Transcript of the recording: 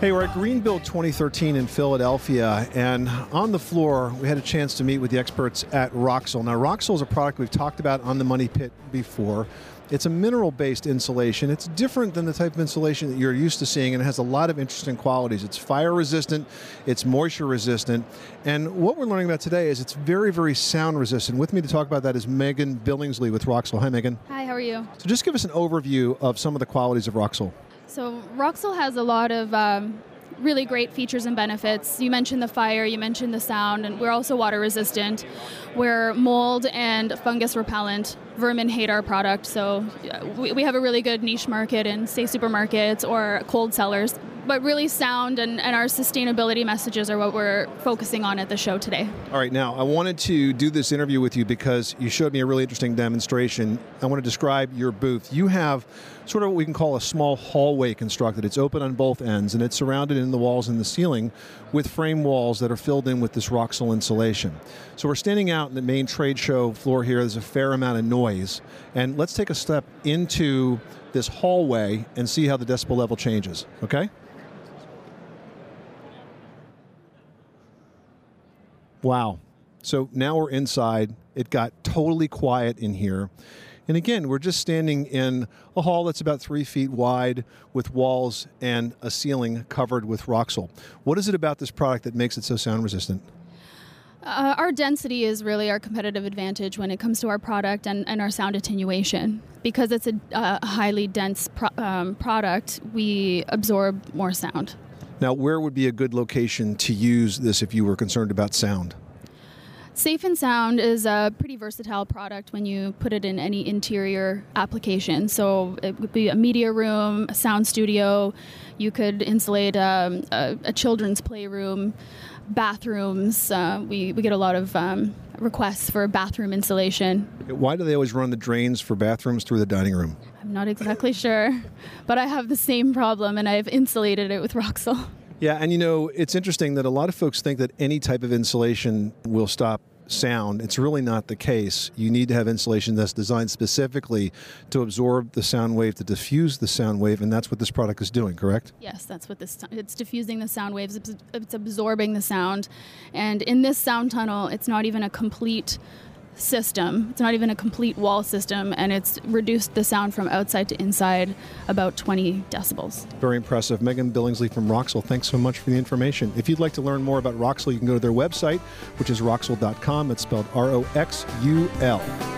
Hey, we're at Greenbuild 2013 in Philadelphia, and on the floor, we had a chance to meet with the experts at Roxul. Now, Roxul is a product we've talked about on the Money Pit before. It's a mineral based insulation. It's different than the type of insulation that you're used to seeing, and it has a lot of interesting qualities. It's fire resistant, it's moisture resistant, and what we're learning about today is it's very, very sound resistant. With me to talk about that is Megan Billingsley with Roxul. Hi, Megan. Hi, how are you? So, just give us an overview of some of the qualities of Roxul. So Roxul has a lot of um, really great features and benefits. You mentioned the fire, you mentioned the sound, and we're also water resistant. We're mold and fungus repellent. Vermin hate our product, so we, we have a really good niche market in, say, supermarkets or cold cellars. But really, sound and, and our sustainability messages are what we're focusing on at the show today. All right, now I wanted to do this interview with you because you showed me a really interesting demonstration. I want to describe your booth. You have sort of what we can call a small hallway constructed. It's open on both ends and it's surrounded in the walls and the ceiling with frame walls that are filled in with this Roxul insulation. So we're standing out in the main trade show floor here. There's a fair amount of noise. And let's take a step into this hallway and see how the decibel level changes, okay? Wow. So now we're inside. It got totally quiet in here. And again, we're just standing in a hall that's about three feet wide with walls and a ceiling covered with Roxul. What is it about this product that makes it so sound resistant? Uh, our density is really our competitive advantage when it comes to our product and, and our sound attenuation. Because it's a uh, highly dense pro- um, product, we absorb more sound. Now, where would be a good location to use this if you were concerned about sound? Safe and Sound is a pretty versatile product when you put it in any interior application. So it would be a media room, a sound studio. You could insulate um, a, a, children's playroom, bathrooms. Uh, we, we get a lot of um, requests for bathroom insulation. Why do they always run the drains for bathrooms through the dining room? I'm not exactly sure, but I have the same problem and I've insulated it with Roxul. Yeah, and you know, it's interesting that a lot of folks think that any type of insulation will stop sound. It's really not the case. You need to have insulation that's designed specifically to absorb the sound wave, to diffuse the sound wave, and that's what this product is doing, correct? Yes, that's what this it's diffusing the sound waves, it's absorbing the sound. And in this sound tunnel, it's not even a complete system. It's not even a complete wall system, and it's reduced the sound from outside to inside about 20 decibels. Very impressive. Megan Billingsley from Roxul, thanks so much for the information. If you'd like to learn more about Roxul, you can go to their website, which is roxul.com. It's spelled R O X U L.